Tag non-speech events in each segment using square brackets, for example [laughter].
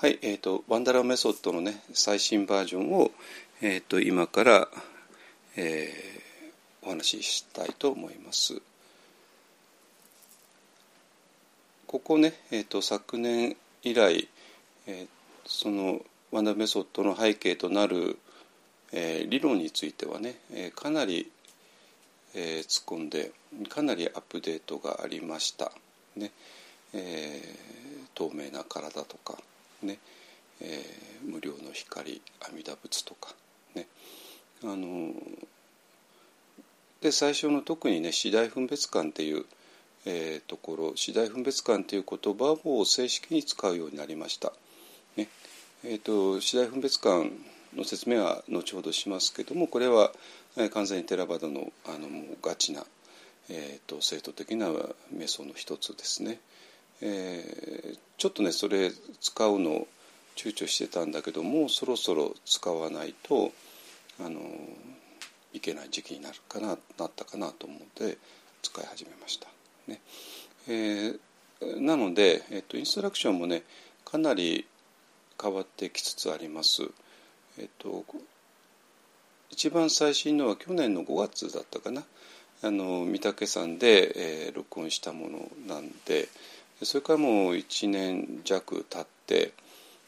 はい、えーと、ワンダラメソッドのね最新バージョンを、えーと、今から、えー、お話ししたいと思います。ここね、えーと、昨年以来、えー、そのワンダーメソッドの背景となる、えー、理論についてはね、えー、かなり、えー、突っ込んでかなりアップデートがありました。ねえー、透明な体とかね、えー、無料の光阿弥陀仏とかねあので最初の特にね次第分別感っていう、えー、ところ次第分別感っていう言葉を正式に使うようになりました。ねえーと、次第分別感の説明は後ほどしますけどもこれは、完全にテラバダのあのもうガチな、えーと、生徒的な瞑想の一つですね。えー、ちょっとねそれ使うの躊躇してたんだけどもうそろそろ使わないとあのいけない時期になるかななったかなと思って使い始めました。ねえー、なので、えっと、インストラクションもねかなり変わってきつつあります。えっと、一番最新のは去年の5月だったかなあの御嶽山で、えー、録音したものなんで、それからもう1年弱経って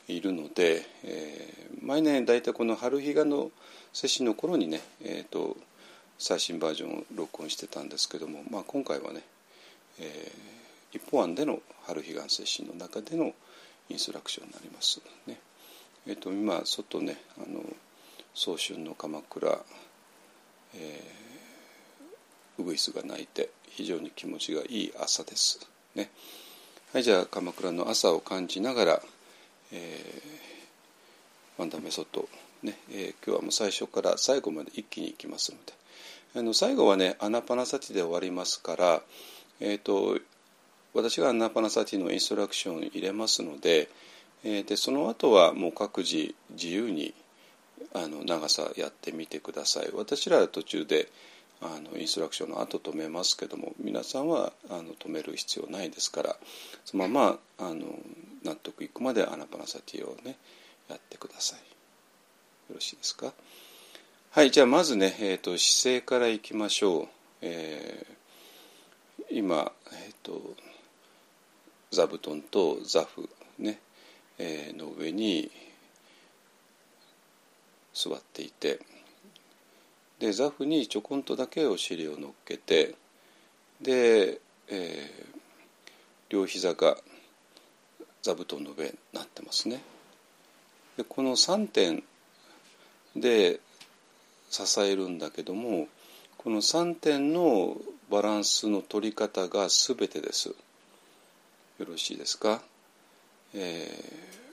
いるので、えー、毎年大体この春日がの接種の頃にね、えーと、最新バージョンを録音してたんですけども、まあ、今回はね、えー、一方案での春彼岸接種の中でのインストラクションになりますね。えーと、今外ねあの早春の鎌倉、えー、ウグイスが鳴いて非常に気持ちがいい朝です。ね。はいじゃあ鎌倉の朝を感じながら、えー、ワンダーメソッドね、えー、今日はもう最初から最後まで一気にいきますので。あの最後はねアナパナサティで終わりますから、えーと、私がアナパナサティのインストラクション入れますので,、えー、でその後はもう各自自由にあの長さやってみてください。私らは途中であのインストラクションの後止めますけども皆さんはあの止める必要ないですからそのままあの納得いくまでアナパナサティをねやってください。よろしいですか？はいじゃあまずね、えーと、姿勢からいきましょう、えー、今、えーと、座布団と座布ね、えー、の上に座っていてで座布にちょこんとだけお尻を乗っけてで、えー、両膝が座布団の上になってますね。でこの3点で支えるんだけどもこの3点のバランスの取り方が全てです。よろしいですか、えー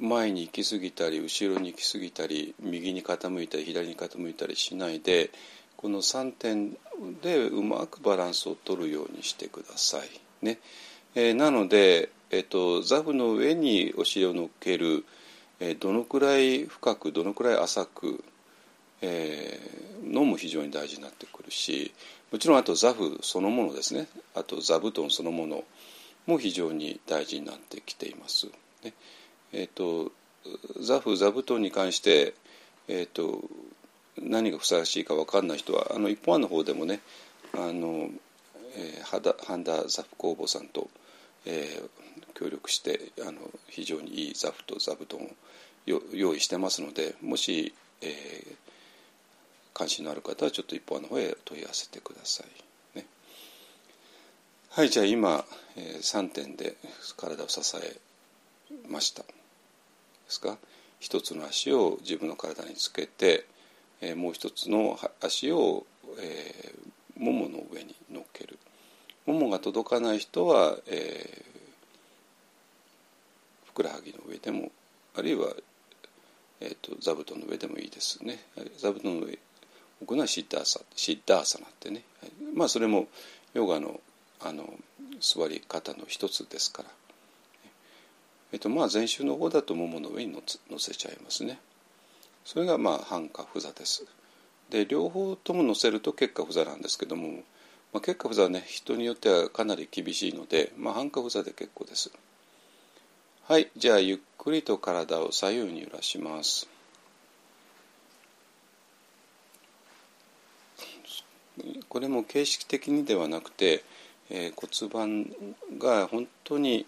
前に行き過ぎたり後ろに行き過ぎたり右に傾いたり左に傾いたりしないでこの3点でうまくバランスを取るようにしてください。ねえー、なので、えーと、座布の上にお尻を乗っける、えー、どのくらい深くどのくらい浅く、えー、のも非常に大事になってくるしもちろんあと座布そのものですねあと座布団そのものも非常に大事になってきています。ねえーと、座布座布団に関して、えーと、何がふさわしいか分かんない人はあの一本案の方でもねあの、えー、半田座布工房さんと、えー、協力してあの非常にいい座布と座布団を用意してますのでもし、えー、関心のある方はちょっと一本案の方へ問い合わせてください。はいじゃあ今、えー、3点で体を支えました。ですか？一つの足を自分の体につけて、えー、もう一つの足を、えー、ももの上に乗っける。ももが届かない人は、えー、ふくらはぎの上でもあるいは、えーと、座布団の上でもいいですね。座布団の上置くのはシッダーサシッダーサナってね、まあそれもヨガのあの座り方の一つですから。えっと、まあ前週の方だとももの上に乗せちゃいますね。それがまあ半下不座です。で両方とも乗せると結果不座なんですけども、まあ、結果不座はね人によってはかなり厳しいので、まあ、半下不座で結構です。はいじゃあゆっくりと体を左右に揺らしますこれも形式的にではなくて、えー、骨盤が本当に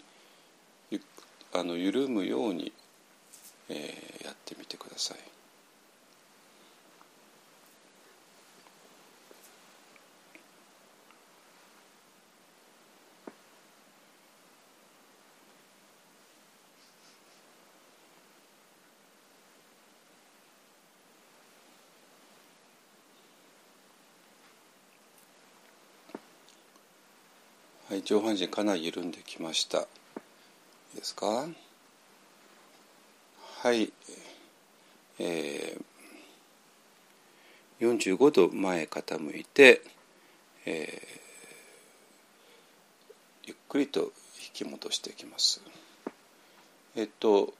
あの緩むように、えー、やってみてください。はい、上半身かなり緩んできました。ですか？はい、えー、45度前傾いて、えー、ゆっくりと引き戻していきます。えっと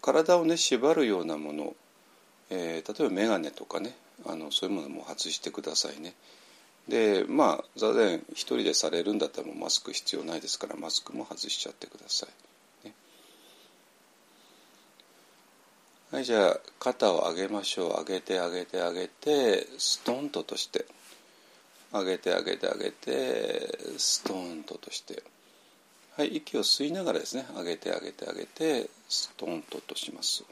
体をね縛るようなもの、えー、例えば眼鏡とかねあのそういうものも外してくださいね。でまあ座禅一人でされるんだったらもうマスク必要ないですからマスクも外しちゃってください、ね、はいじゃあ肩を上げましょう。上げて上げて上げてストンととして。上げて上げて上げてストンととして。はい息を吸いながらですね。上げて上げて上げてストンととします。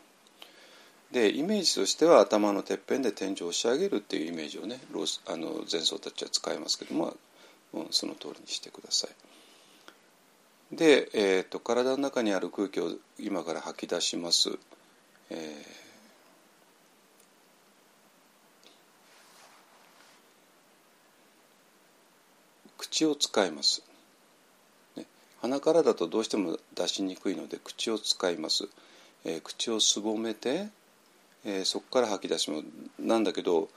でイメージとしては頭のてっぺんで天井を押し上げるっていうイメージをねロスあの前奏たちは使いますけども、まあ、その通りにしてください。で、えーと、体の中にある空気を今から吐き出します。えー、口を使います、ね。鼻からだとどうしても出しにくいので口を使います。えー、口をすぼめてえー、そこから吐き出しますなんだけど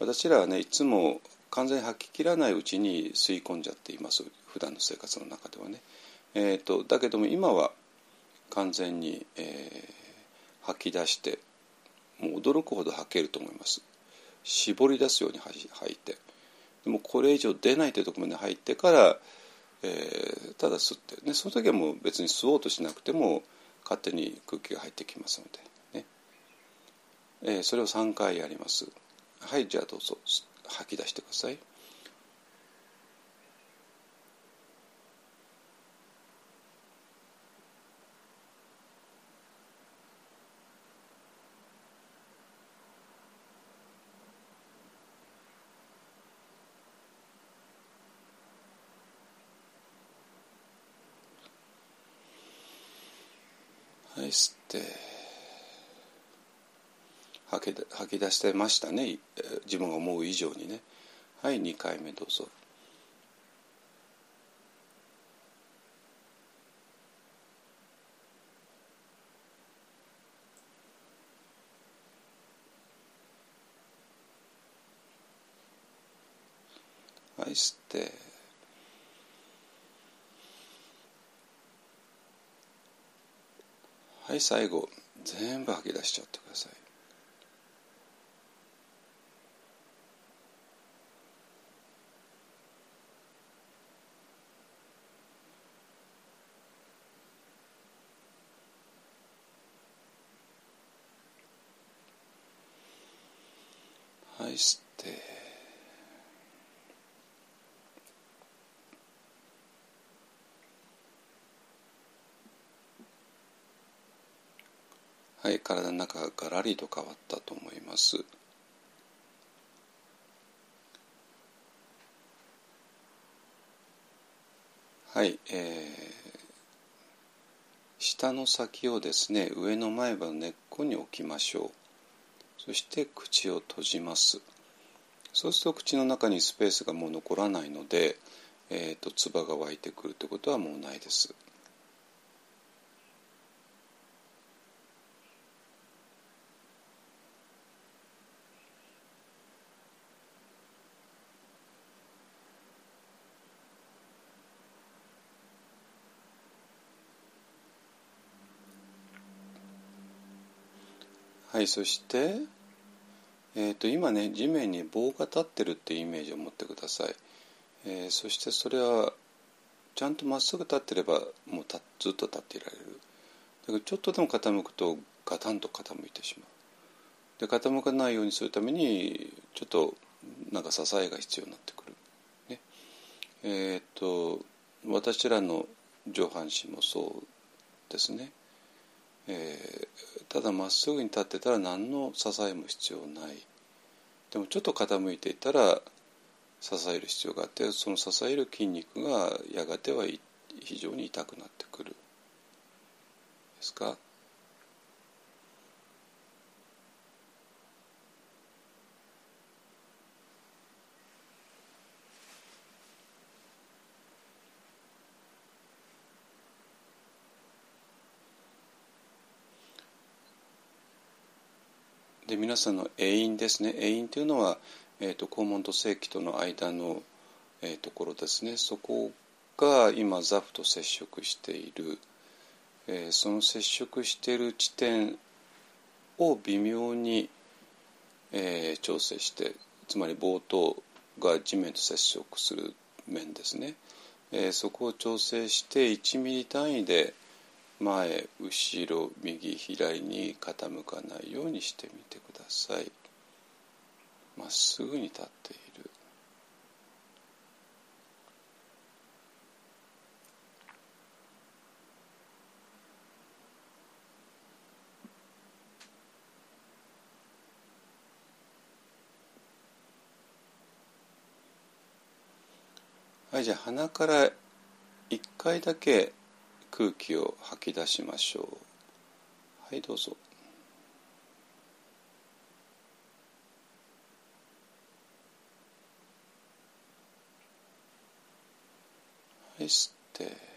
私らはねいつも完全に吐ききらないうちに吸い込んじゃっています普段の生活の中ではね。えーと、だけども今は完全に、えー、吐き出してもう驚くほど吐けると思います。絞り出すように吐いてでもこれ以上出ないというところまで入ってから、えー、ただ吸ってねその時はもう別に吸おうとしなくても勝手に空気が入ってきますので。えー、それを3回やります。はいじゃあどうぞ。吐き出してくださいはい吸って吐き吐き出してましたね。自分が思う以上にね。はい2回目どうぞ。はい吸ってはい最後。全部吐き出しちゃってくださいはい吸ってはい体の中がガラリと変わったと思います。はい、えー、下の先をですね上の前歯の根っこに置きましょう。そして口を閉じます。そうすると口の中にスペースがもう残らないので、えーと、唾が湧いてくるということはもうないです。いそして、えー、と今ね地面に棒が立ってるっていうイメージを持ってください、えー、そしてそれはちゃんとまっすぐ立ってればもうずっと立っていられる。だけどちょっとでも傾くとガタンと傾いてしまう。で傾かないようにするためにちょっとなんか支えが必要になってくる、ね、えっ、と私らの上半身もそうですね、えー、ただまっすぐに立ってたら何の支えも必要ない。でもちょっと傾いていたら支える必要があってその支える筋肉がやがては非常に痛くなってくる。ですか？で皆さんの永遠ですね。永遠というのは、えーと、肛門と性器との間の、えー、ところですね。そこが今ザフと接触している、えー、その接触している地点を微妙に、えー、調整してつまり冒頭が地面と接触する面ですね、えー、そこを調整して1ミリ単位で前後ろ右左に傾かないようにしてみてください。まっすぐに立っている。はいじゃあ鼻から1回だけ空気を吐き出しましょう。はいどうぞ。はい吸って。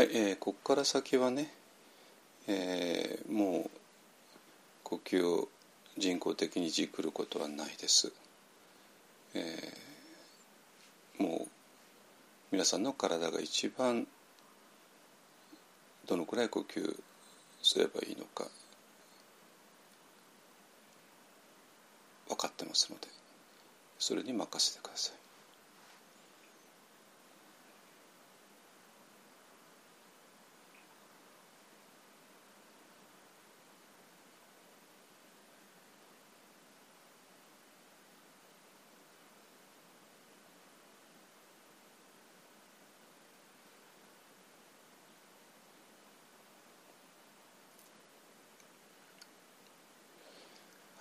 はい、えー、ここから先はね、えー、もう呼吸を人工的にじくることはないです、えー、もう皆さんの体が一番どのくらい呼吸すればいいのか分かってますのでそれに任せてください。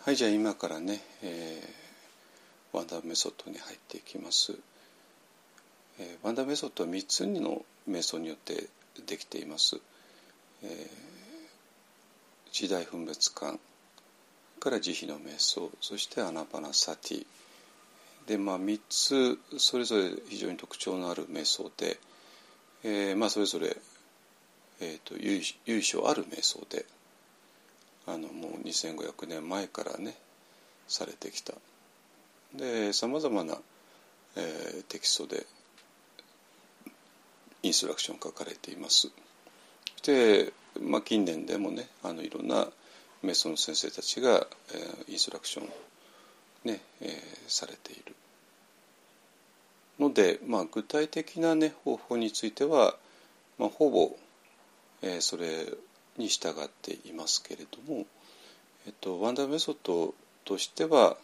はいじゃあ今からね、えー、ワンダルマメソッドに入っていきます、えー、ワンダルマメソッドは3つの瞑想によってできています、えー、時代分別感から慈悲の瞑想そしてアナパナサティ。でまあ3つそれぞれ非常に特徴のある瞑想で、えー、まあそれぞれ、えーと、と由緒ある瞑想で。あのもう2500年前からねされてきた。でさまざまな、えー、テキストでインストラクション書かれています。で、まあ、近年でもねあのいろんなメソの先生たちが、えー、インストラクションね、えー、されている。ので、まあ、具体的な、ね、方法については、まあ、ほぼ、えー、それに従っていますけれども、えっと、ワンダーメソッドとしては、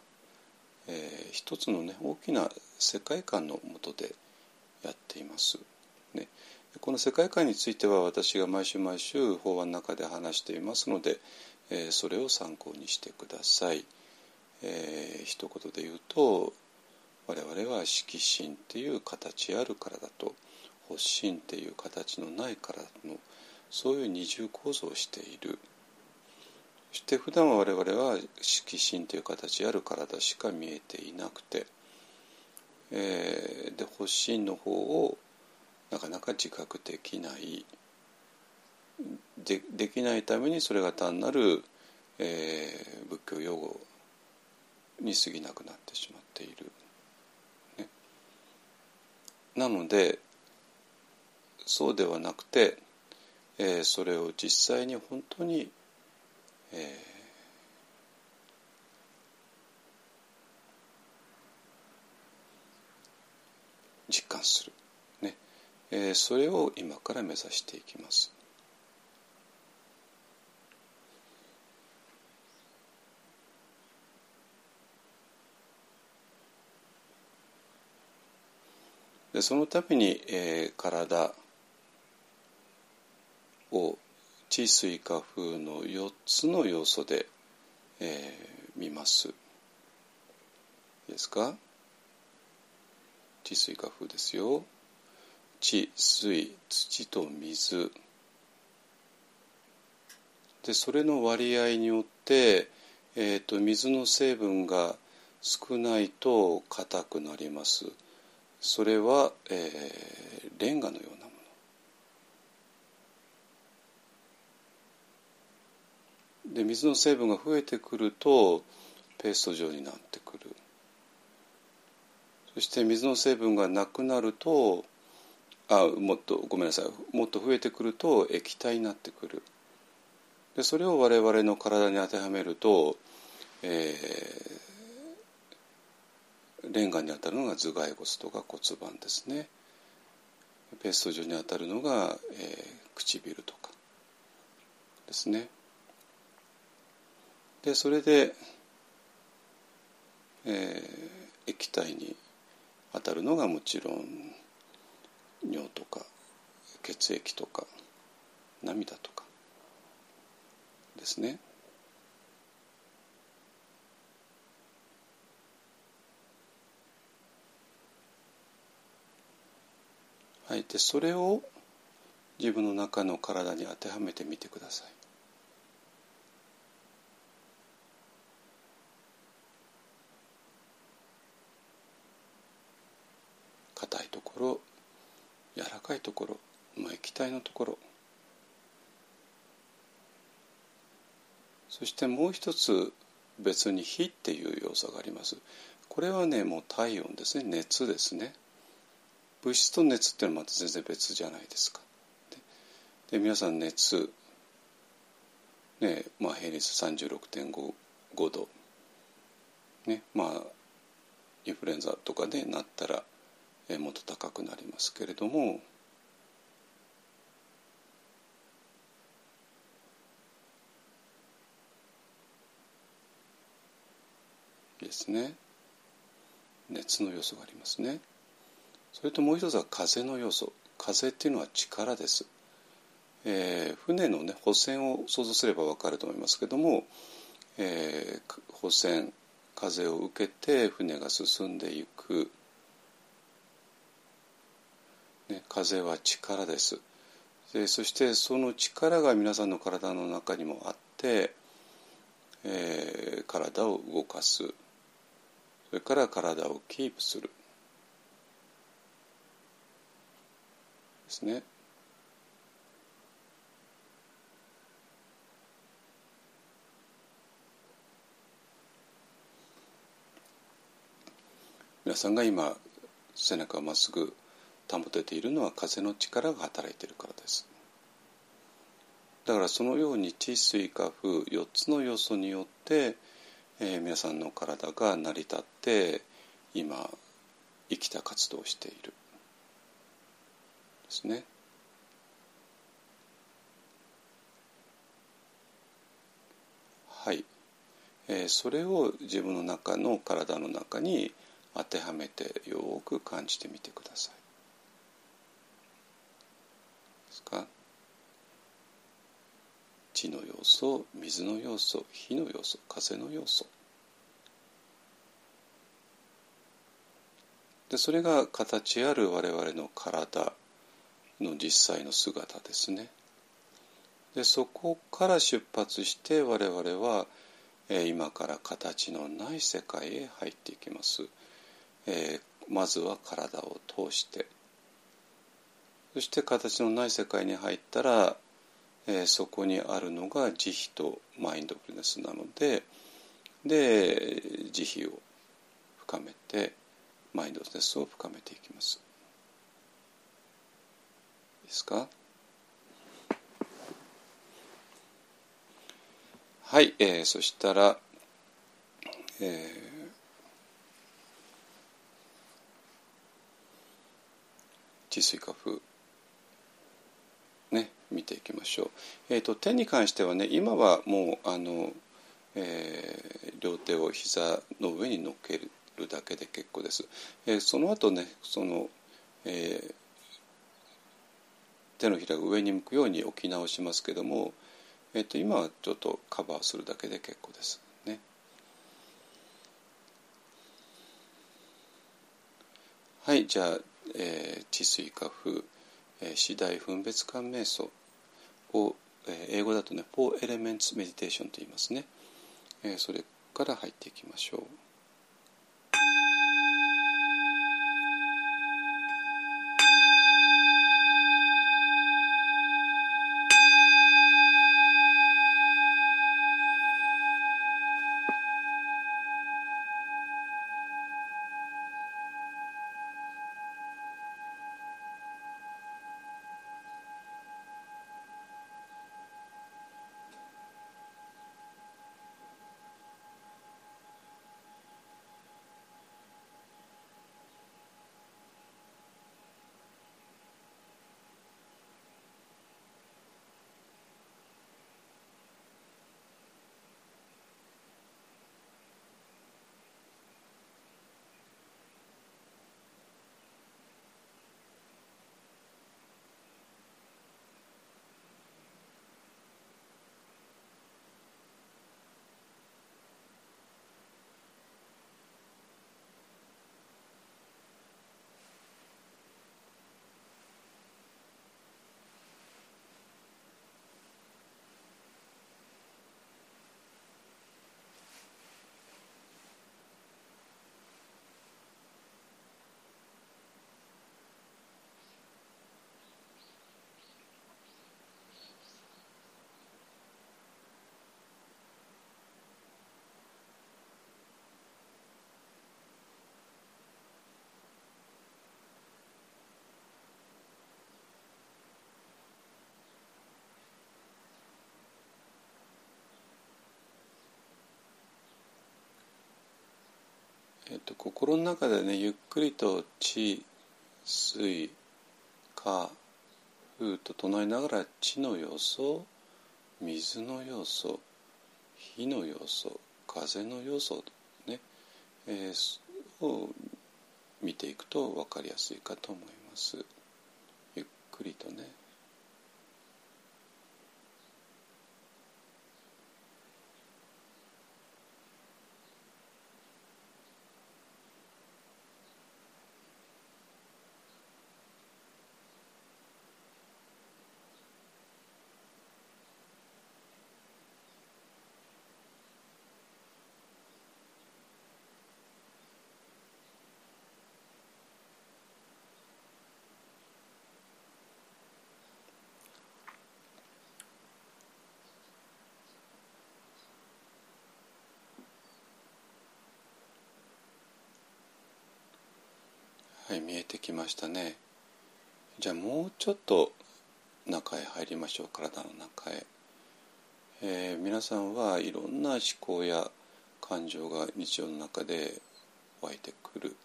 えー、一つのね大きな世界観のもとでやっています。ね、この世界観については私が毎週毎週法話の中で話していますので、えー、それを参考にしてください。えー、一言で言うと我々は色心っていう形あるからだと発心っていう形のないからのそういう二重構造をしている。そして普段我々は色心という形ある体しか見えていなくて、えー、で発心の方をなかなか自覚できない。でできないためにそれが単なる、えー、仏教用語に過ぎなくなってしまっている。ね、なのでそうではなくて、えー、それを実際に本当に、えー実感する、ねえー、それを今から目指していきます。でそのために、えー、体を地水化風の4つの要素で、えー、見ます。いいですか？地水化風ですよ。地水土と水でそれの割合によって、えーと、水の成分が少ないと硬くなります。それは、えー、レンガのようなもので水の成分が増えてくるとペースト状になってくる。そして水の成分がなくなるとあもっとごめんなさい。もっと増えてくると液体になってくる。でそれを我々の体に当てはめると、えー、レンガに当たるのが頭蓋骨とか骨盤ですね。ペースト状に当たるのが、えー、唇とかですね。でそれで、えー、液体に当たるのがもちろん尿とか血液とか涙とかですね。はい、でそれを自分の中の体に当てはめてみてください。硬いところ柔らかいところ、まあ、液体のところ。そしてもう一つ別に火っていう要素があります。これはねもう体温ですね。熱ですね。物質と熱っていうのはまた全然別じゃないですか。で皆さん熱、ねまあ、平熱36.5度、ね。まあ、インフルエンザとかでなったら、もっと高くなりますけれども。ですね熱の要素がありますね。それともう一つは風の要素風っていうのは力です、えー、船のね補船を想像すれば分かると思いますけども、えー、補船風を受けて船が進んでいく、ね、風は力です。でそしてその力が皆さんの体の中にもあって、えー、体を動かす。それから体をキープする。ですね。皆さんが今背中をまっすぐ保てているのは風の力が働いているからです。だからそのように地水化風4つの要素によって、えー、皆さんの体が成り立って今生きた活動をしている。ですね。はい、えー、それを自分の中の体の中に当てはめてよく感じてみてください。ですか地の要素水の要素火の要素風の要素でそれが形ある我々の体の実際の姿ですね。でそこから出発して我々は、えー、今から形のない世界へ入っていきます。えー、まずは体を通してそして形のない世界に入ったら、えー、そこにあるのが慈悲とマインドフルネスなのでで慈悲を深めてマインドフルネスを深めていきます。でですか？はい、えー、そしたら、えー、治水化風見ていきましょう。えっ、ー、と手に関してはね今はもうあの、えー、両手を膝の上に乗っけるだけで結構です。えー、その後ねその、えー、手のひらが上に向くように置き直しますけども、えー、と今はちょっとカバーするだけで結構です。ね。はいじゃあ、えー、治水化風、えー、次第分別感瞑想を、え、英語だとね「4 Elements Meditation」と言いますね。え、それから入っていきましょう。と、心の中でねゆっくりと「地水火風」と唱えながら地の要素水の要素火の要素風の要素ね、えー、を見ていくと分かりやすいかと思います。ゆっくりとね。はい見えてきましたね。じゃあもうちょっと中へ入りましょう体の中へ、えー、皆さんはいろんな思考や感情が日常の中で湧いてくる。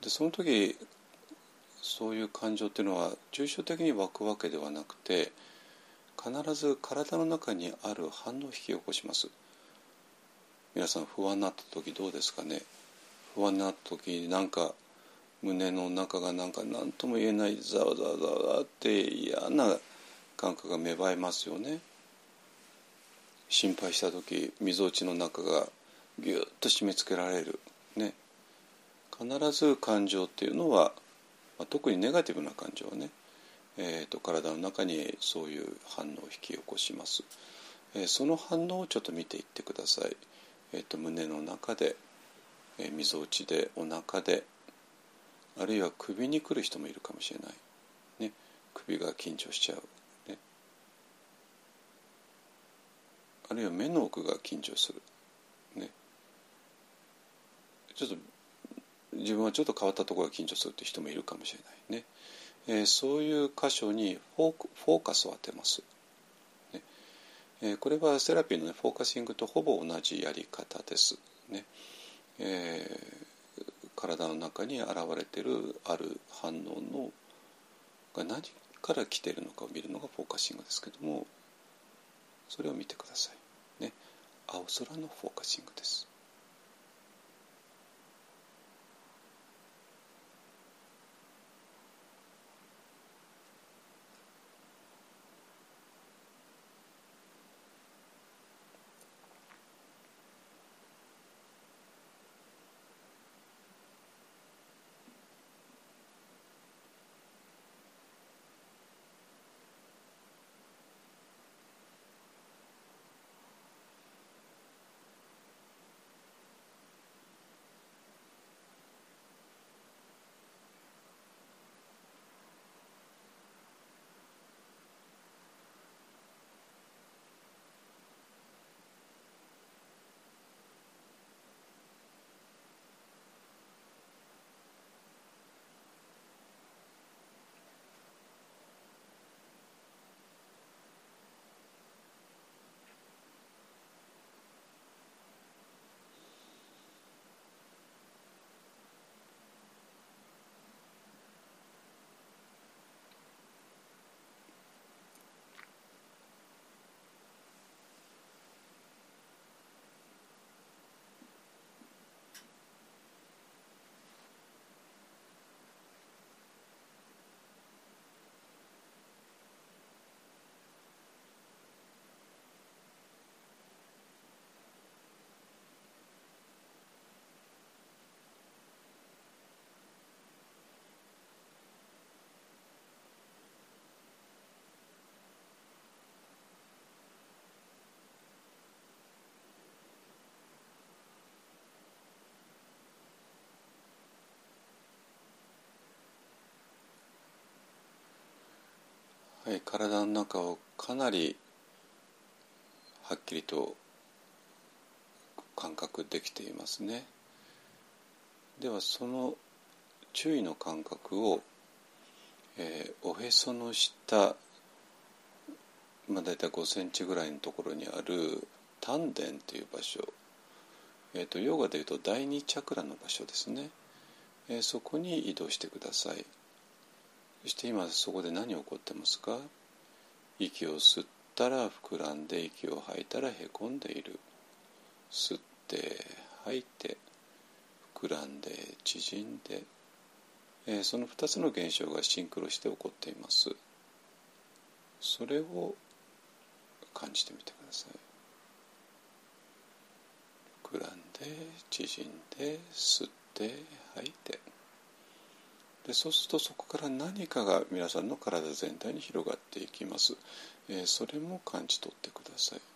でその時そういう感情っていうのは抽象的に湧くわけではなくて必ず体の中にある反応を引き起こします。皆さん不安になった時どうですかね？不安になった時なんか胸の中がなんか何とも言えないざわざわざわって嫌な感覚が芽生えますよね。心配した時みぞおちの中がぎゅっと締め付けられる。ね。必ず感情っていうのは、まあ、特にネガティブな感情はね、えーと、体の中にそういう反応を引き起こします、えー、その反応をちょっと見ていってください、えーと胸の中でえー、みぞおちでお腹であるいは首に来る人もいるかもしれない、ね、首が緊張しちゃう、ね、あるいは目の奥が緊張する、ね、ちょっと自分はちょっと変わったところが緊張するって人もいるかもしれない。ね、えー、そういう箇所にフォフォーカスを当てます。ね。え、これはセラピーの、ね、フォーカシングとほぼ同じやり方です。ね。えー、体の中に現れてるある反応のが何から来てるのかを見るのがフォーカシングですけどもそれを見てください。ね、青空のフォーカシングです。体の中をかなりはっきりと感覚できていますね。ではその注意の感覚を、えー、おへその下、まあ、大体5センチぐらいのところにある丹田という場所、えーと、ヨガでいうと第二チャクラの場所ですね、えー、そこに移動してください。そして今そこで何起こってますか？息を吸ったら膨らんで息を吐いたらへこんでいる。吸って吐いて膨らんで縮んで、えー、その2つの現象がシンクロして起こっています。それを感じてみてください。膨らんで縮んで吸って吐いて。でそうするとそこから何かが皆さんの体全体に広がっていきます、えー、それも感じ取ってください。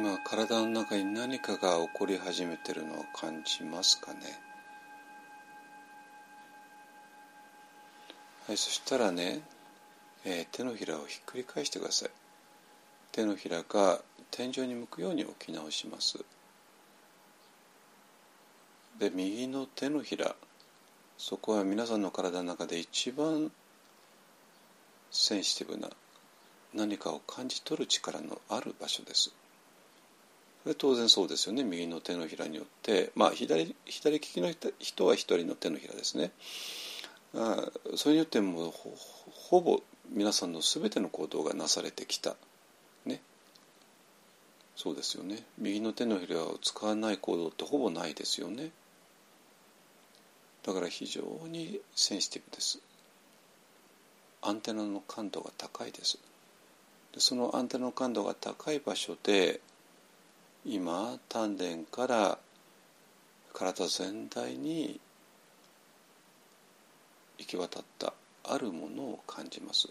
今体の中に何かが起こり始めてるのを感じますかね？はいそしたらね、えー、手のひらをひっくり返してください。手のひらが天井に向くように置き直します。で右の手のひらそこは皆さんの体の中で一番センシティブな何かを感じ取る力のある場所です。当然そうですよね。右の手のひらによって。まあ左左利きの人は一人の手のひらですね。あそれによってもほぼ皆さんの全ての行動がなされてきた。ね。そうですよね。右の手のひらを使わない行動ってほぼないですよね。だから非常にセンシティブです。アンテナの感度が高いです。そのアンテナの感度が高い場所で今丹田から体全体に行き渡ったあるものを感じます。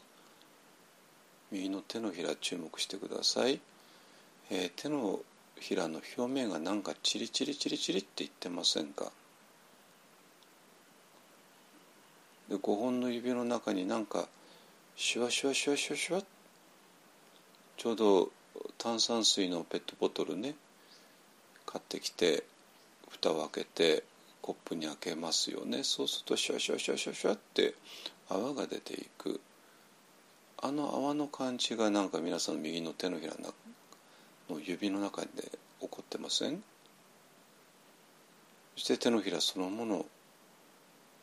右の手のひら注目してください、えー、手のひらの表面がなんかチリチリチリチリって言ってませんか？で5本の指の中になんかシュワシュワシュワシュワシュワちょうど炭酸水のペットボトルね買ってきて蓋を開けてコップに開けますよね。そうするとシュワシュワシュワシュワシュワって泡が出ていく。あの泡の感じがなんか皆さんの右の手のひらの指の中で起こってません？そして手のひらそのもの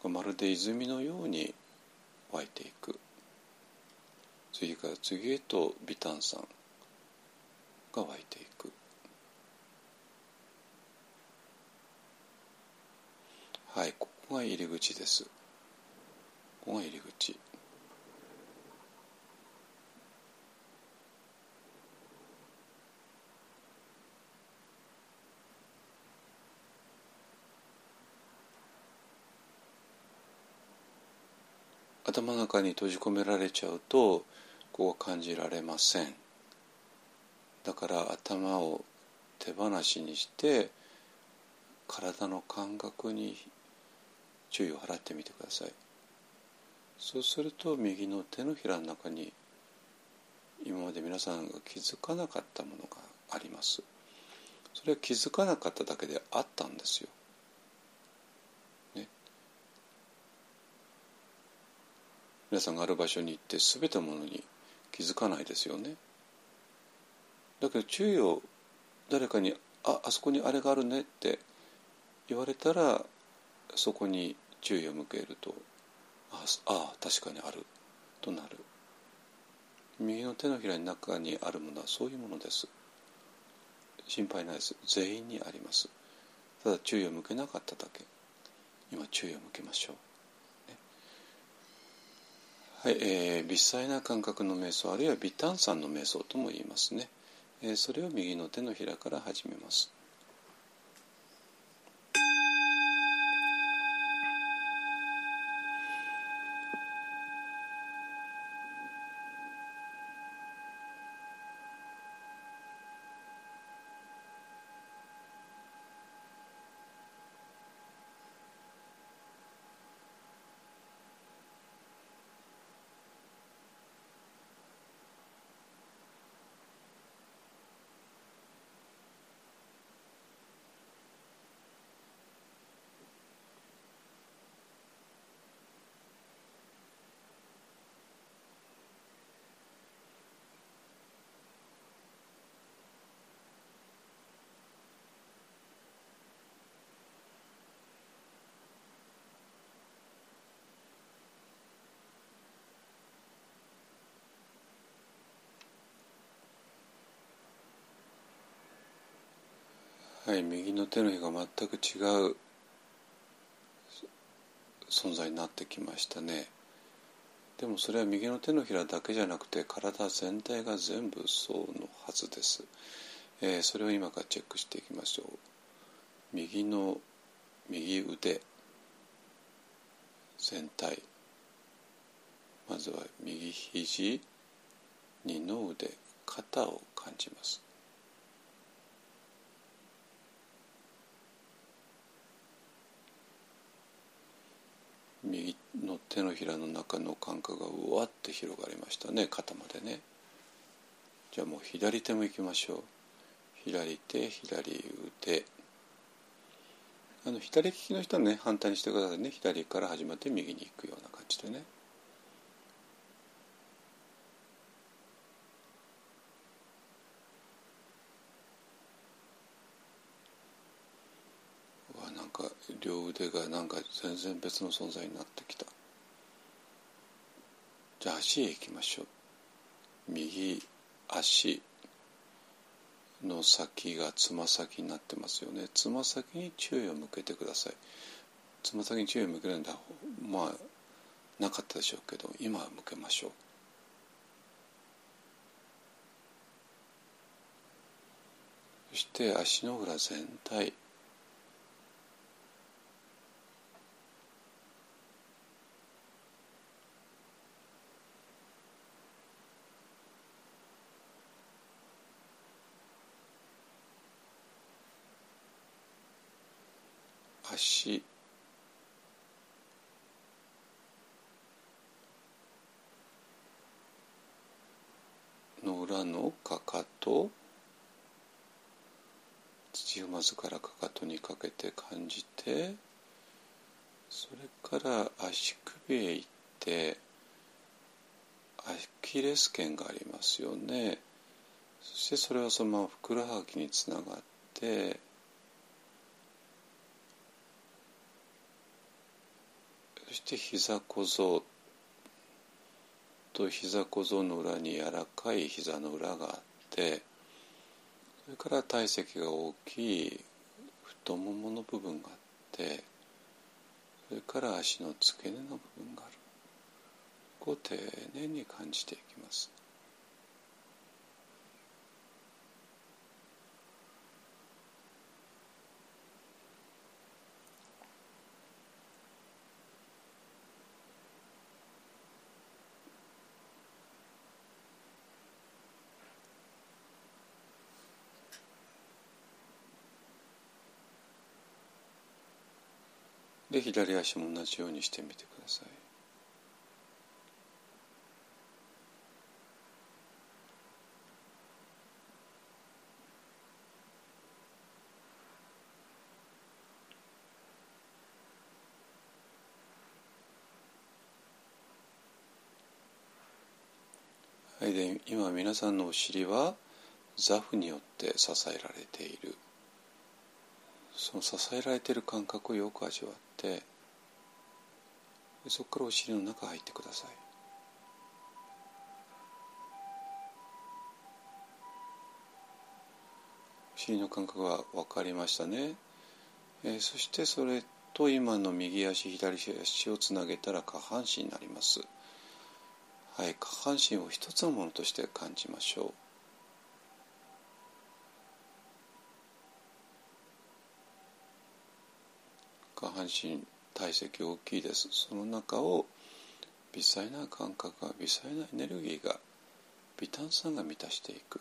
がまるで泉のように湧いていく。次から次へと微炭酸が湧いていく。はいここが入り口です。ここが入り口。頭の中に閉じ込められちゃうとここ感じられません。だから頭を手放しにして体の感覚に注意を払ってみてください。そうすると右の手のひらの中に今まで皆さんが気づかなかったものがあります。それは気づかなかっただけであったんですよ。ね。皆さんがある場所に行って全てのものに気づかないですよね。だけど注意を誰かに「ああそこにあれがあるね」って言われたらそこに注意を向けると「ああ確かにある」となる。右の手のひらの中にあるものはそういうものです。心配ないです。全員にあります。ただ注意を向けなかっただけ。今注意を向けましょう。はい、えー、微細な感覚の瞑想あるいは微炭酸の瞑想とも言いますね、えー、それを右の手のひらから始めます。はい右の手のひが全く違う存在になってきましたねでもそれは右の手のひらだけじゃなくて体全体が全部そうのはずです、えー、それを今からチェックしていきましょう右の右腕全体まずは右肘二の腕肩を感じます右の手のひらの中の感覚がうわって広がりましたね。肩までね。じゃあもう左手も行きましょう。左手左腕。あの左利きの人はね反対にしてくださいね。左から始まって右に行くような感じでね。わなんか両腕がなんか全然別の存在になってきた。じゃあ足へ行きましょう。右足の先がつま先になってますよね。つま先に注意を向けてください。つま先に注意を向けるんだまあなかったでしょうけど今は向けましょう。そして足の裏全体足の裏のかかと土踏まずからかかとにかけて感じてそれから足首へ行ってアキレス腱がありますよね。そしてそれはそのままふくらはぎにつながってそして膝小僧と膝小僧の裏に柔らかい膝の裏があってそれから体積が大きい太ももの部分があってそれから足の付け根の部分があるこう丁寧に感じていきます。で左足も同じようにしてみてください。はい、で今皆さんのお尻はザフによって支えられているその支えられている感覚をよく味わってそこからお尻の中入ってください。お尻の感覚は分かりましたね、えー、そしてそれと今の右足左足をつなげたら下半身になります。はい下半身を一つのものとして感じましょう。半身体積大きいです。その中を微細な感覚が微細なエネルギーが微炭酸が満たしていく。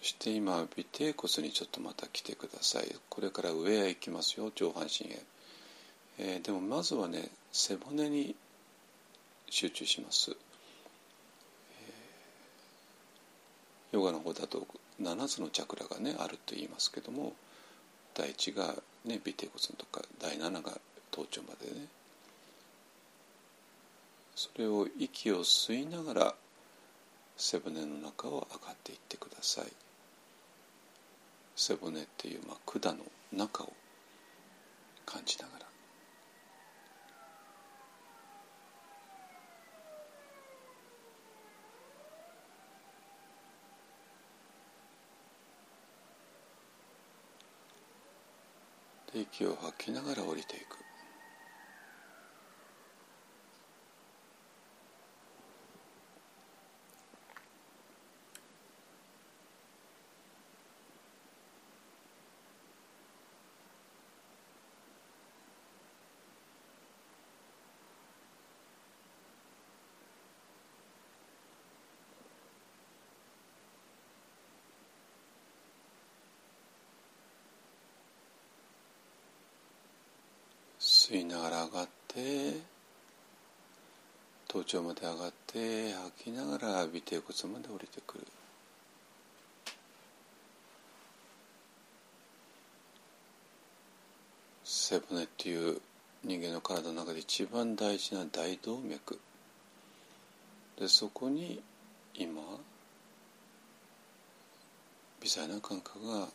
そして今尾てい骨にちょっとまた来てください。これから上へ行きますよ。上半身へ、えー、でもまずはね背骨に集中します。ヨガの方だと7つのチャクラがねあると言いますけども第1がね尾てい骨とか第7が頭頂までね。それを息を吸いながら背骨の中を上がっていってください。背骨っていう、まあ、管の中を感じながら。息を吐きながら降りていく。上がって頭頂まで上がって吐きながら尾てい骨まで降りてくる。背骨っていう人間の体の中で一番大事な大動脈。でそこに今微細な感覚が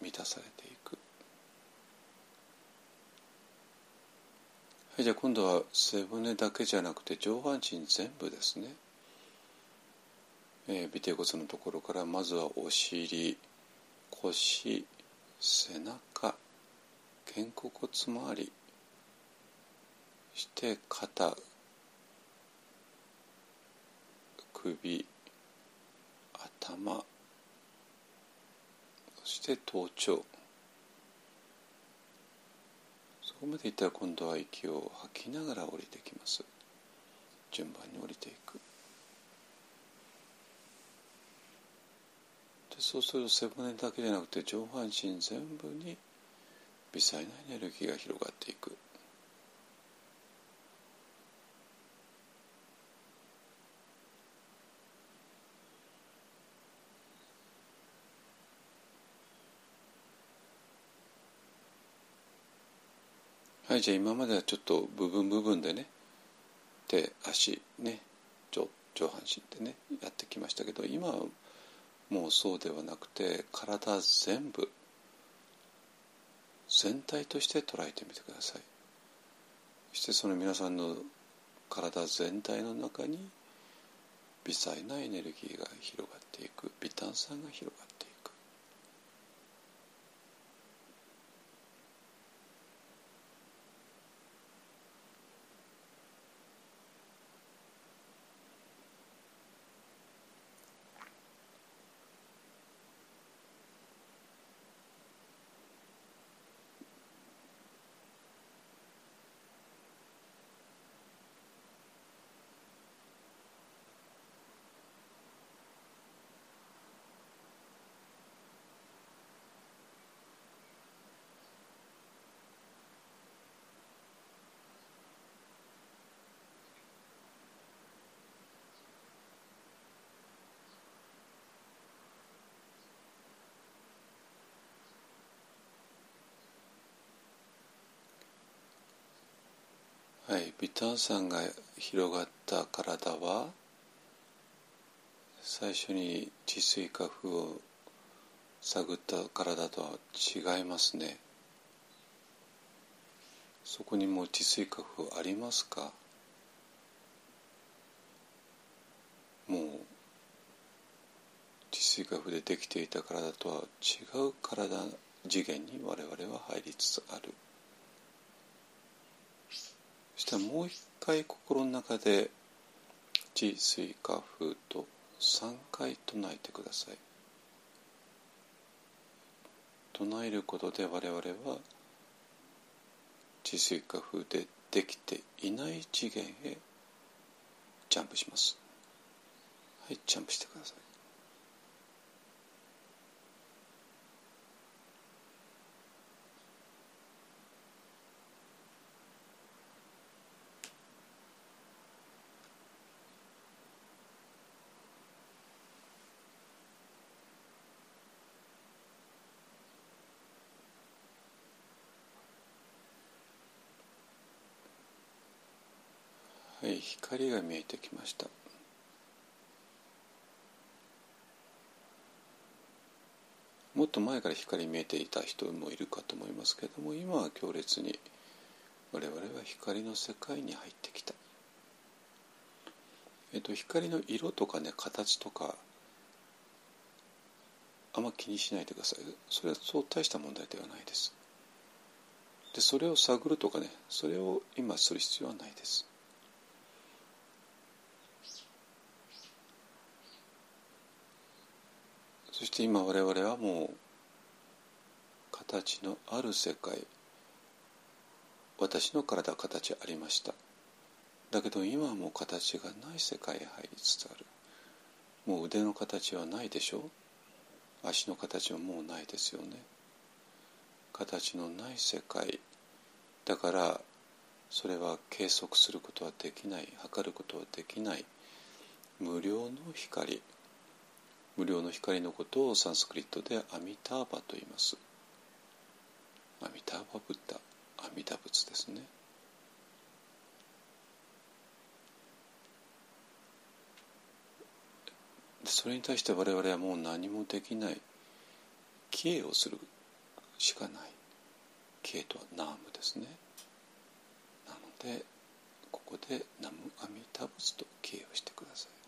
満たされていくはいじゃあ今度は背骨だけじゃなくて上半身全部ですね、えー、尾てい骨のところからまずはお尻腰背中肩甲骨周りして肩首頭そして頭頂。ここまでいったら今度は息を吐きながら降りてきます。順番に降りていく。でそうすると背骨だけじゃなくて上半身全部に微細なエネルギーが広がっていく。はいじゃあ今まではちょっと部分部分でね手足ね上上半身でねやってきましたけど今はもうそうではなくて体全部全体として捉えてみてください。そしてその皆さんの体全体の中に微細なエネルギーが広がっていく微炭酸が広がっていく。ビタン酸が広がった体は最初に治水化風を探った体とは違いますねそこにもう治水化風ありますか？もう治水化風でできていた体とは違う体次元に我々は入りつつある。したらもう一回心の中で「地水火風」と3回唱えてください。唱えることで我々は地水火風でできていない次元へジャンプします。はいジャンプしてくださいはい光が見えてきました。もっと前から光見えていた人もいるかと思いますけれども今は強烈に我々は光の世界に入ってきた、えっと、光の色とかね形とかあんま気にしないでください。それはそう大した問題ではないです。でそれを探るとかねそれを今する必要はないです。そして今我々はもう形のある世界私の体形ありました。だけど今はもう形がない世界へ入りつつある。もう腕の形はないでしょ足の形はもうないですよね。形のない世界。だからそれは計測することはできない。測ることはできない。無料の光。無料の光のことをサンスクリットでアミターバと言います。アミターバブッダ。阿弥陀仏ですね。それに対して我々はもう何もできない。帰依をするしかない。帰依とはナームですね。なのでここで「ナムアミタ仏」と帰依をしてください。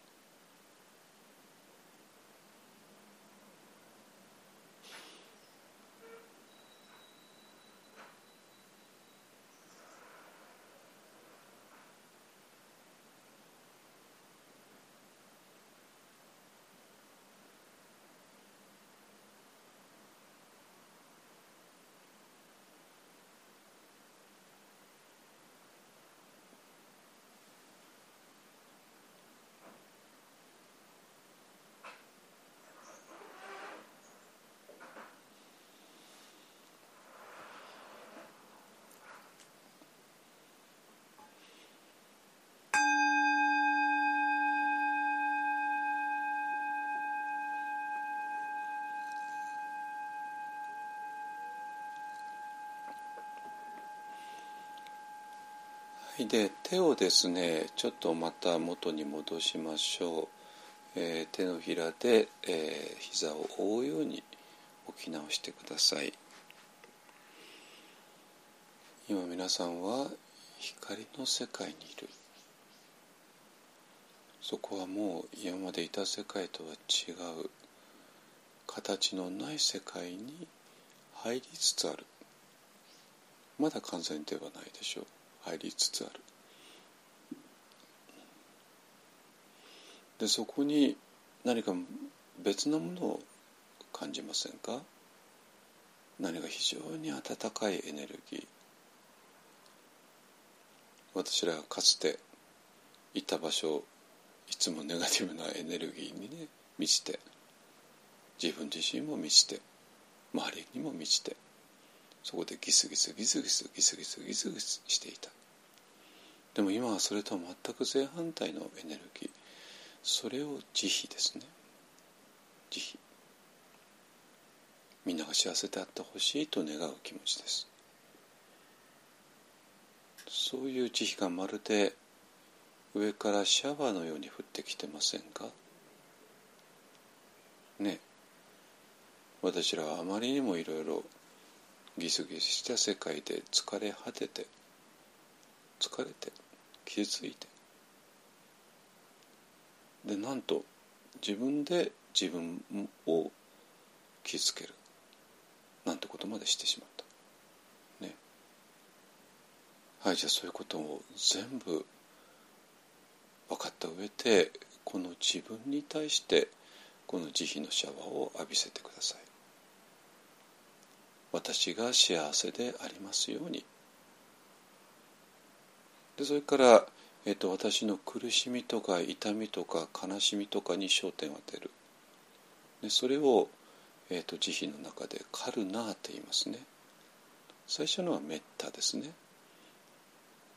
はいで手をですねちょっとまた元に戻しましょう、えー、手のひらで、えー、膝を覆うように置き直してください。今皆さんは光の世界にいる。そこはもう今までいた世界とは違う。形のない世界に入りつつある。まだ完全ではないでしょう。入りつつある。でそこに何か別のものを感じませんか？何か非常に温かいエネルギー。私らがかつていた場所いつもネガティブなエネルギーにね満ちて自分自身も満ちて周りにも満ちて。そこでギスギスギスギスギスギスギスギスしていた。でも今はそれとは全く正反対のエネルギー。それを慈悲ですね。慈悲。みんなが幸せであってほしいと願う気持ちです。そういう慈悲がまるで上からシャワーのように降ってきてませんか？ね。私らはあまりにもいろいろギスギスした世界で疲れ果てて疲れて傷ついて。でなんと自分で自分を傷つける。なんてことまでしてしまった。ね。はいじゃあそういうことを全部分かった上でこの自分に対してこの慈悲のシャワーを浴びせてください。私が幸せでありますように。でそれから、えーと、私の苦しみとか痛みとか悲しみとかに焦点を当てる。でそれを、えーと、慈悲の中でカルナーって言いますね。最初のはメッタですね。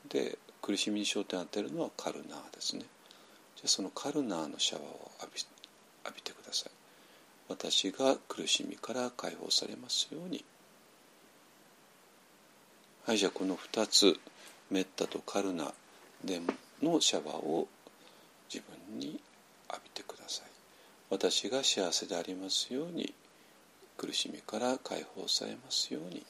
で苦しみに焦点を当てるのはカルナーですね。じゃあそのカルナーのシャワーを浴び浴びてください。私が苦しみから解放されますように。はいじゃあこの2つメッタとカルナでのシャワーを自分に浴びてください。私が幸せでありますように苦しみから解放されますように。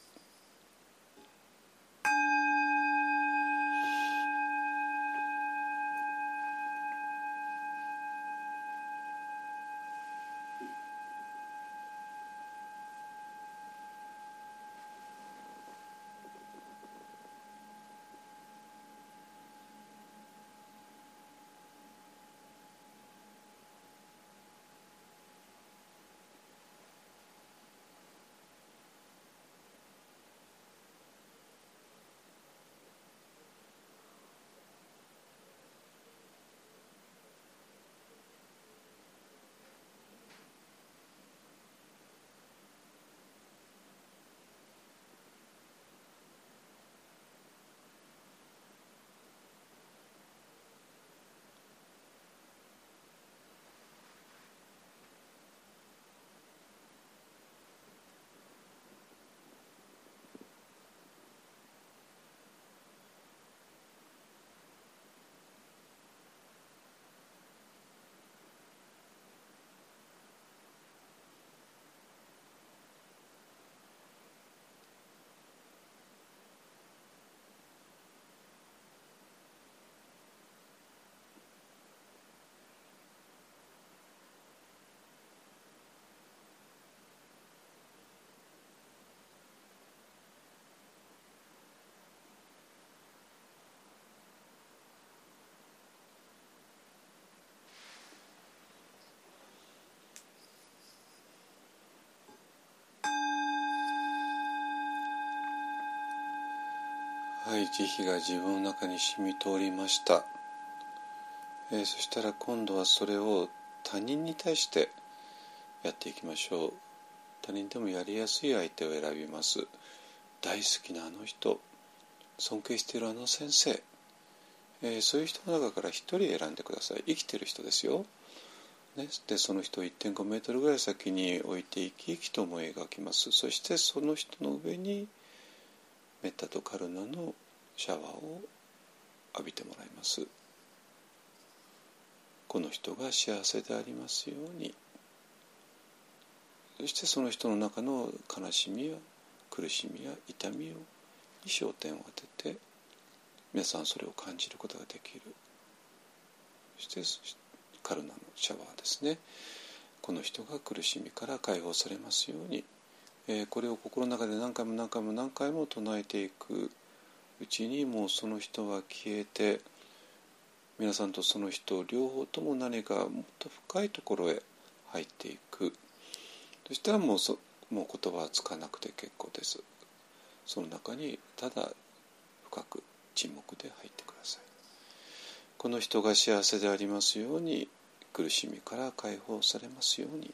慈悲が自分の中に染み通りました、えー、そしたら今度はそれを他人に対してやっていきましょう。他人でもやりやすい相手を選びます。大好きなあの人尊敬しているあの先生、えー、そういう人の中から一人選んでください。生きてる人ですよ、ね、でその人を1.5メートルぐらい先に置いて生き生きと思い描きます。そしてその人の上にメッタとカルナのシャワーを浴びてもらいます。この人が幸せでありますように。そしてその人の中の悲しみや苦しみや痛みをに焦点を当てて皆さんそれを感じることができる。そしてカルナのシャワーですね。この人が苦しみから解放されますように、えー、これを心の中で何回も何回も何回も唱えていく。うちにもうその人は消えて皆さんとその人両方とも何かもっと深いところへ入っていく。そしたらもうそもう言葉はつかなくて結構です。その中にただ深く沈黙で入ってください。この人が幸せでありますように苦しみから解放されますように。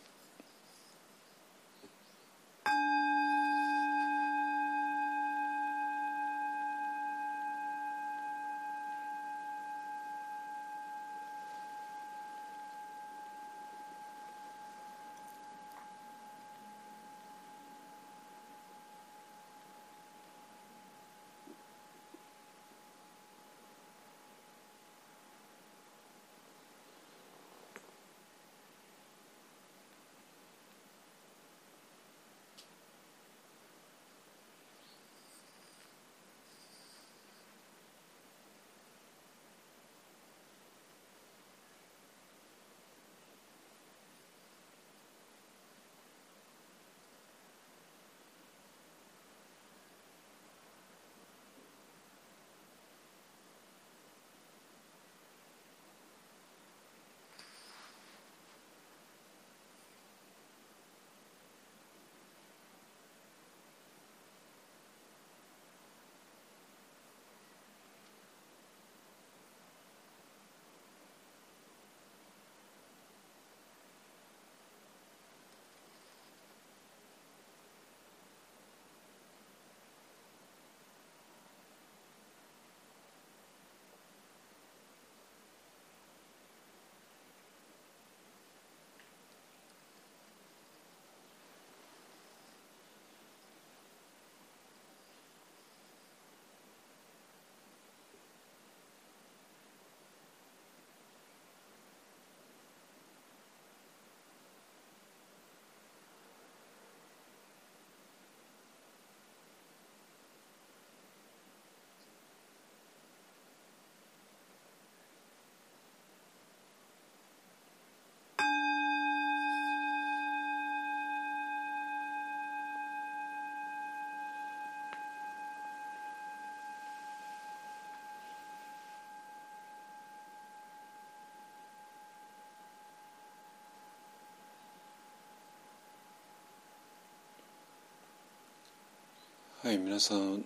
はい皆さん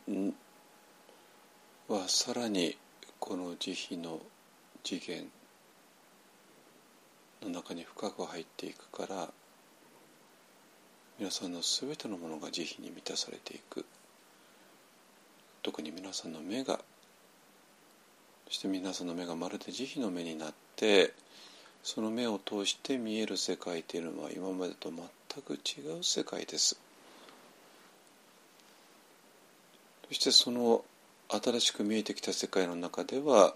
はさらにこの慈悲の次元の中に深く入っていくから皆さんの全てのものが慈悲に満たされていく特に皆さんの目がそして皆さんの目がまるで慈悲の目になってその目を通して見える世界というのは今までと全く違う世界です。そしてその新しく見えてきた世界の中では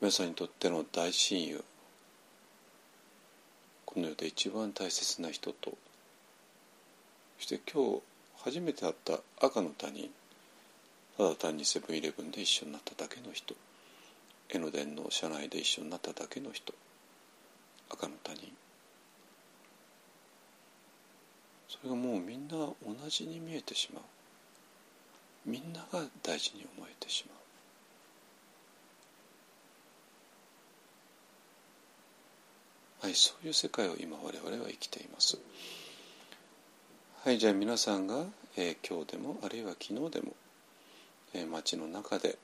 皆さんにとっての大親友この世で一番大切な人とそして今日初めて会った赤の他人ただ単にセブンイレブンで一緒になっただけの人江ノ電の車内で一緒になっただけの人赤の他人。それがもうみんな同じに見えてしまう。みんなが大事に思えてしまう。はいそういう世界を今我々は生きています。はいじゃあ皆さんが、えー、今日でもあるいは昨日でもえー、街の中で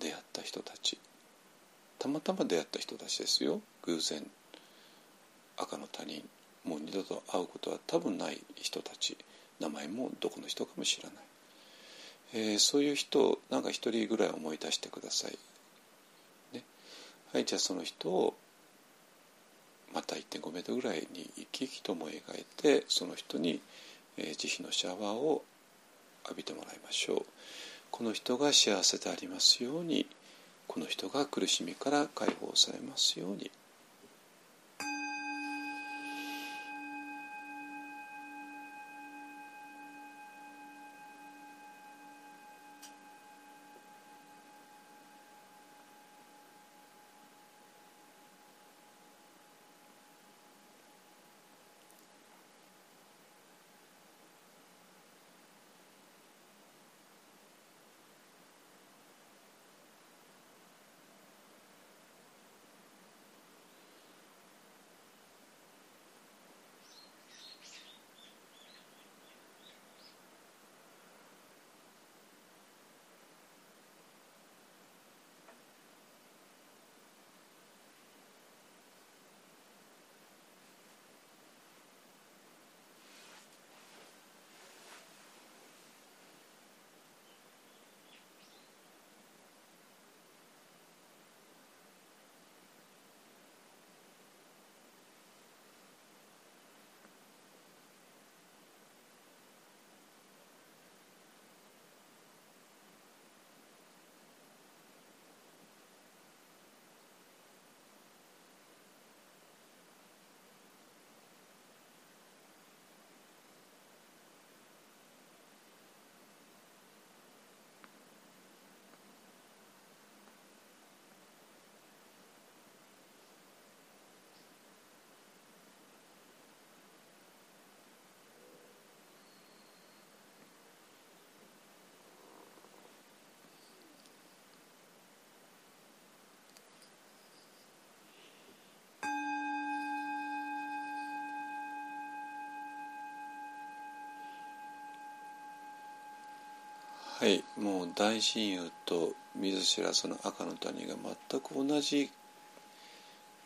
出会った人たちたまたま出会った人たちですよ。偶然赤の他人もう二度と会うことは多分ない人たち名前もどこの人かも知らない、えー、そういう人をなんか一人ぐらい思い出してください、ね、はいじゃあその人をまた1.5メートルぐらいに生き生きと思い描いてその人に、えー、慈悲のシャワーを浴びてもらいましょう。この人が幸せでありますようにこの人が苦しみから解放されますように。はいもう大親友と見ず知らずの赤の谷が全く同じ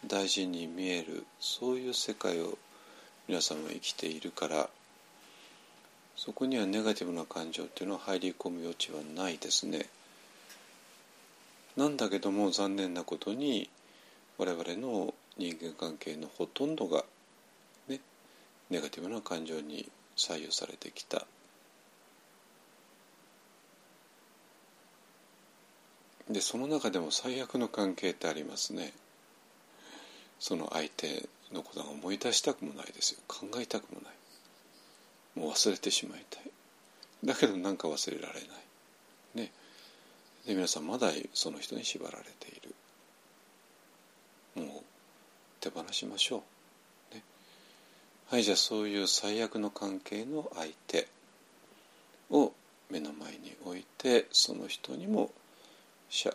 大事に見えるそういう世界を皆さんは生きているからそこにはネガティブな感情っていうのは入り込む余地はないですね。なんだけども残念なことに我々の人間関係のほとんどがねネガティブな感情に左右されてきたでその中でも最悪の関係ってありますね。その相手のことが思い出したくもないですよ。考えたくもない。もう忘れてしまいたい。だけどなんか忘れられない。ね。で皆さんまだその人に縛られている。もう手放しましょう、ね、はいじゃあそういう最悪の関係の相手を目の前に置いてその人にも慈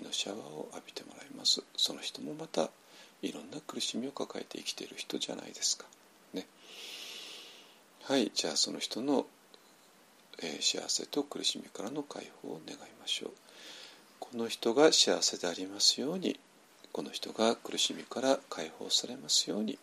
悲のシャワーを浴びてもらいます。その人もまたいろんな苦しみを抱えて生きている人じゃないですか。ね。はいじゃあその人の、えー、幸せと苦しみからの解放を願いましょう。この人が幸せでありますようにこの人が苦しみから解放されますように。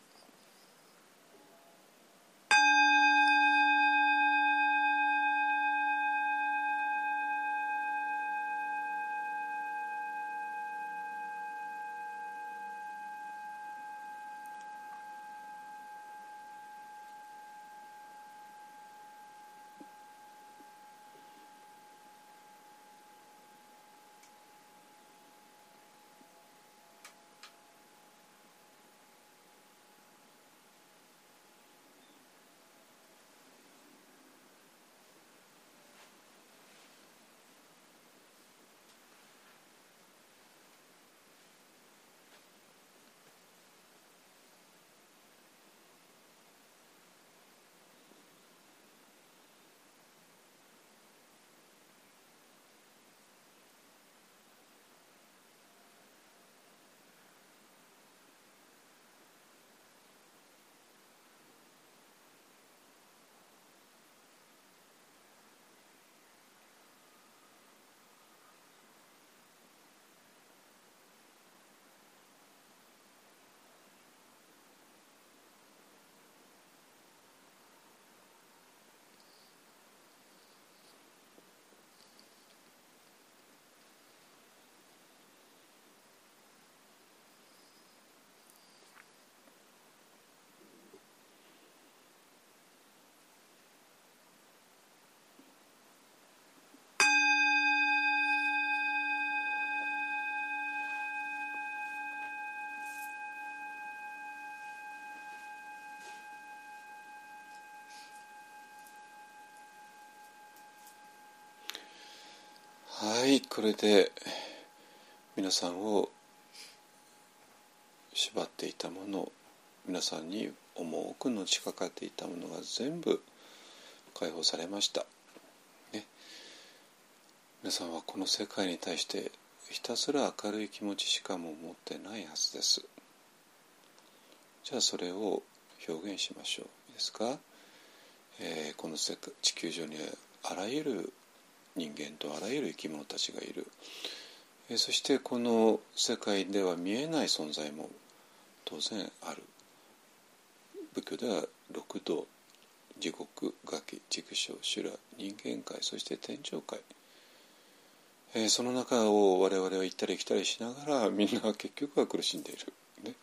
はいこれで皆さんを縛っていたもの皆さんに重くのしかかっていたものが全部解放されました、ね、皆さんはこの世界に対してひたすら明るい気持ちしかも持ってないはずです。じゃあそれを表現しましょう。いいですか、えー、この世界地球上にあらゆる人間とあらゆる生き物たちがいる、え、そしてこの世界では見えない存在も当然ある。仏教では六道地獄崖畜生修羅人間界そして天上界、え、その中を我々は行ったり来たりしながらみんな結局は苦しんでいる。ね、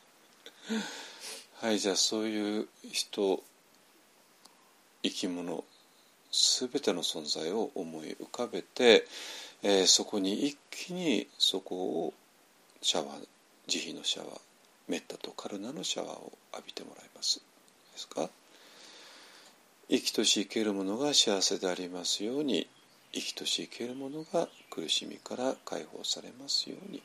はいじゃあそういう人生き物全ての存在を思い浮かべて、えー、そこに一気にそこをシャワー慈悲のシャワーメッタとカルナのシャワーを浴びてもらいますですか？生きとし生けるものが幸せでありますように生きとし生けるものが苦しみから解放されますように。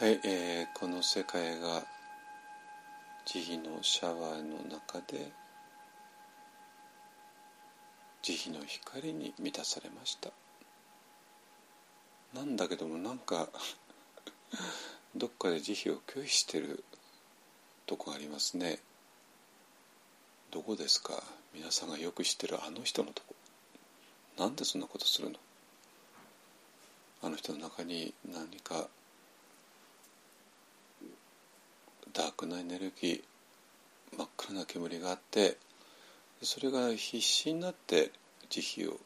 はい、えー、この世界が慈悲のシャワーの中で慈悲の光に満たされました。なんだけどもなんか [laughs] どっかで慈悲を拒否してるとこありますね。どこですか？皆さんがよく知ってるあの人のとこ。なんでそんなことするの？あの人の中に何かダークなエネルギー真っ暗な煙があってそれが必死になって慈悲を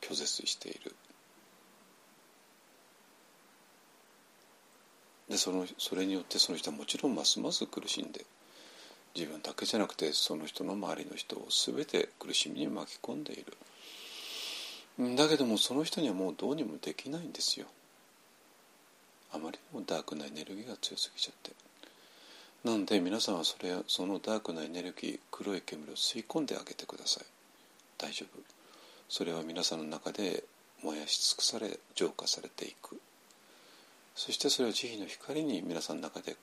拒絶している。でそのそれによってその人はもちろんますます苦しんで自分だけじゃなくてその人の周りの人を全て苦しみに巻き込んでいる。だけどもその人にはもうどうにもできないんですよ。あまりにもダークなエネルギーが強すぎちゃって。なので皆さんはそれそのダークなエネルギー黒い煙を吸い込んであげてください。大丈夫。それは皆さんの中で燃やし尽くされ浄化されていく。そしてそれを慈悲の光に皆さんの中で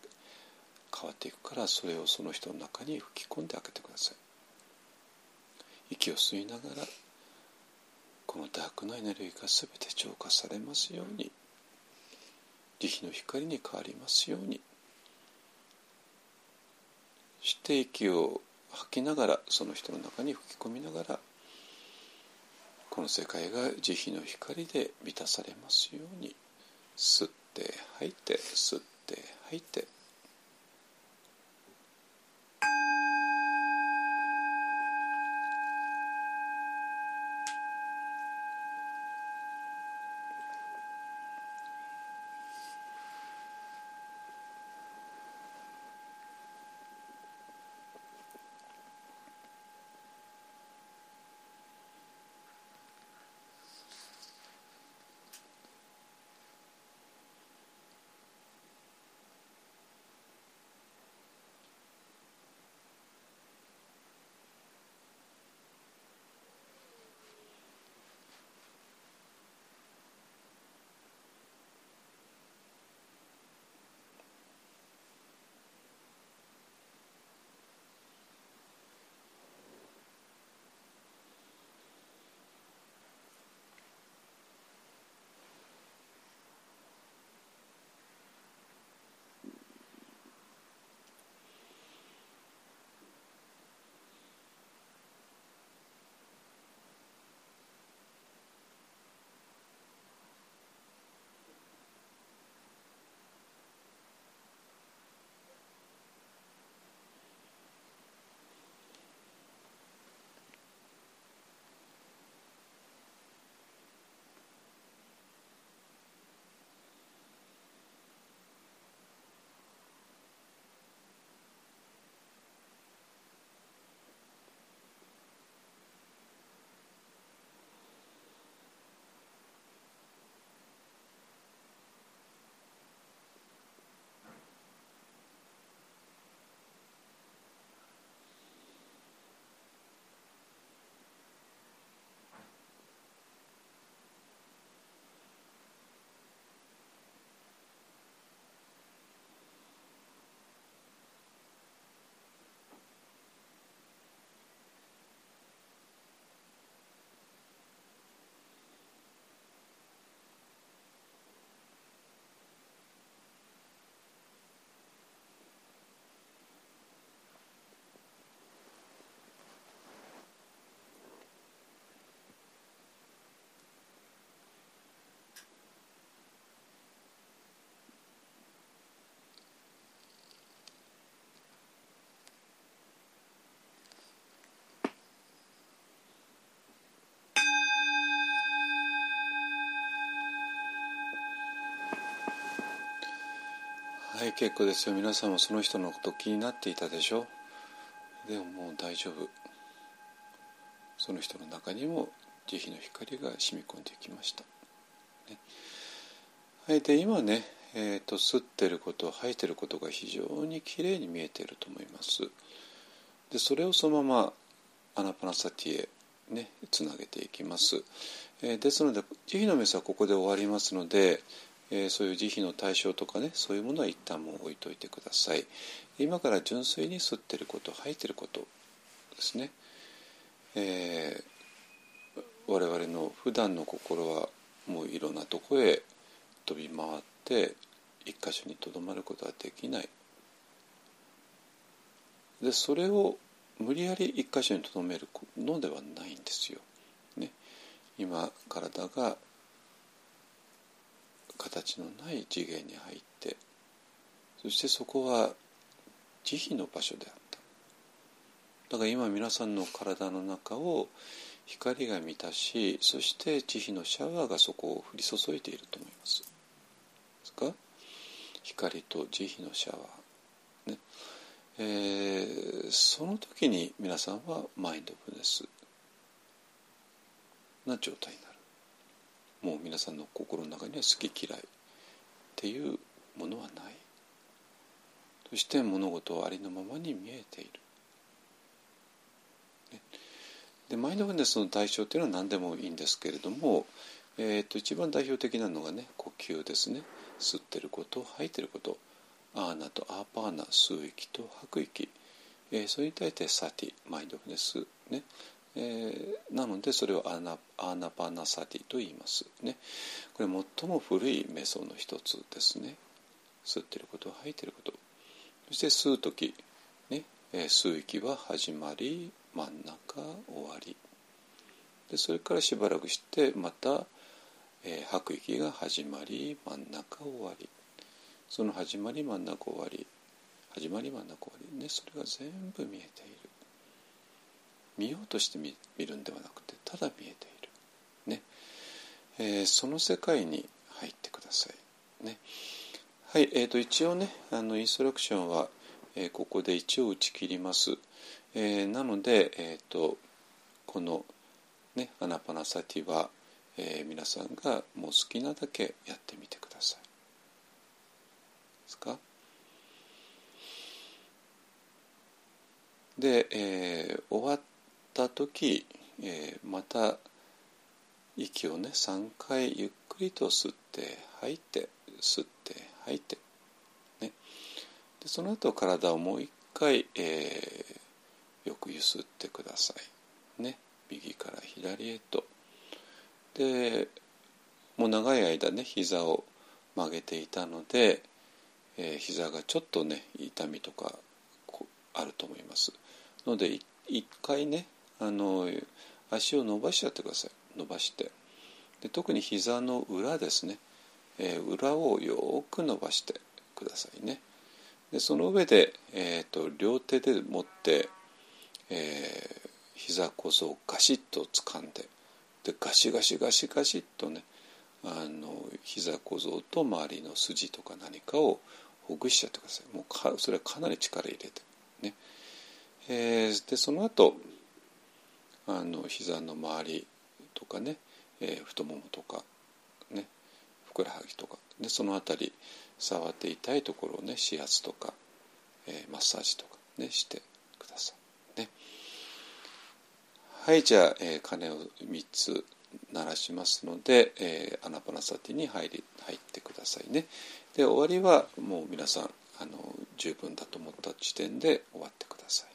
変わっていくからそれをその人の中に吹き込んであげてください。息を吸いながらこのダークなエネルギーが全て浄化されますように慈悲の光に変わりますようにして息を吐きながらその人の中に吹き込みながらこの世界が慈悲の光で満たされますように吸って吐いて吸って吐いて。はい結構ですよ。皆さんもその人のこと気になっていたでしょ？でももう大丈夫。その人の中にも慈悲の光が染み込んできました、ね、はいで今ね、えーと、吸ってること吐いてることが非常にきれいに見えていると思います。でそれをそのままアナパナサティへねつなげていきます、えー、ですので慈悲のメスはここで終わりますのでえー、そういう慈悲の対象とかねそういうものは一旦もう置いといてください。今から純粋に吸ってること吐いてることですね、えー、我々の普段の心はもういろんなとこへ飛び回って一箇所にとどまることはできない。でそれを無理やり一箇所にとどめるのではないんですよ。ね、今体が形のない次元に入ってそしてそこは慈悲の場所であった。だから今皆さんの体の中を光が満たしそして慈悲のシャワーがそこを降り注いでいると思います。ですか？光と慈悲のシャワー。ね。えー、その時に皆さんはマインドフルネスな状態になる。もう皆さんの心の中には好き嫌いっていうものはない。そして物事をありのままに見えている。でマインドフルネスの対象っていうのは何でもいいんですけれども、えー、と一番代表的なのがね呼吸ですね。吸ってること吐いてること。アーナとアーパーナ吸う息と吐く息、えー、それに対してサティマインドフルネスね。えー、なのでそれをアナアナパナサティと言いますね。これ最も古い瞑想の一つですね。吸ってること吐いてること。そして吸う時、ねえー、吸う息は始まり真ん中終わり。でそれからしばらくしてまた、えー、吐く息が始まり真ん中終わり。その始まり真ん中終わり。始まり真ん中終わり。ねそれが全部見えている。見ようとして見るんではなくてただ見えている。ね、えー、その世界に入ってください。ね。はいえーと、一応ねあのインストラクションは、えー、ここで一応打ち切ります、えー、なので、えーとこのねアナパナサティは、えー、皆さんがもう好きなだけやってみてください。ですか？で、えー、終わった時、えー、また息をね3回ゆっくりと吸って吐いて吸って吐いて、ね、でその後体をもう一回、えー、よくゆすってください。ね。右から左へとでもう長い間ね膝を曲げていたので、えー、膝がちょっとね痛みとかあると思いますので一回ねあの足を伸ばしちゃってください。伸ばして。で特に膝の裏ですね、えー、裏をよく伸ばしてくださいね。でその上で、えーと、両手で持って、えー、膝こそをガシッと掴んででガシガシガシガシッとねあの膝小僧と周りの筋とか何かをほぐしちゃってください。もうかそれはかなり力入れて。ね、えー、でその後あの膝の周りとかね、えー、太ももとかねふくらはぎとかでその辺り触って痛いところをね指圧とか、えー、マッサージとかねしてくださいね。はいじゃあ、えー、鐘を3つ鳴らしますので、えー、アナパナサティに入り入ってくださいねで終わりはもう皆さんあの十分だと思った時点で終わってください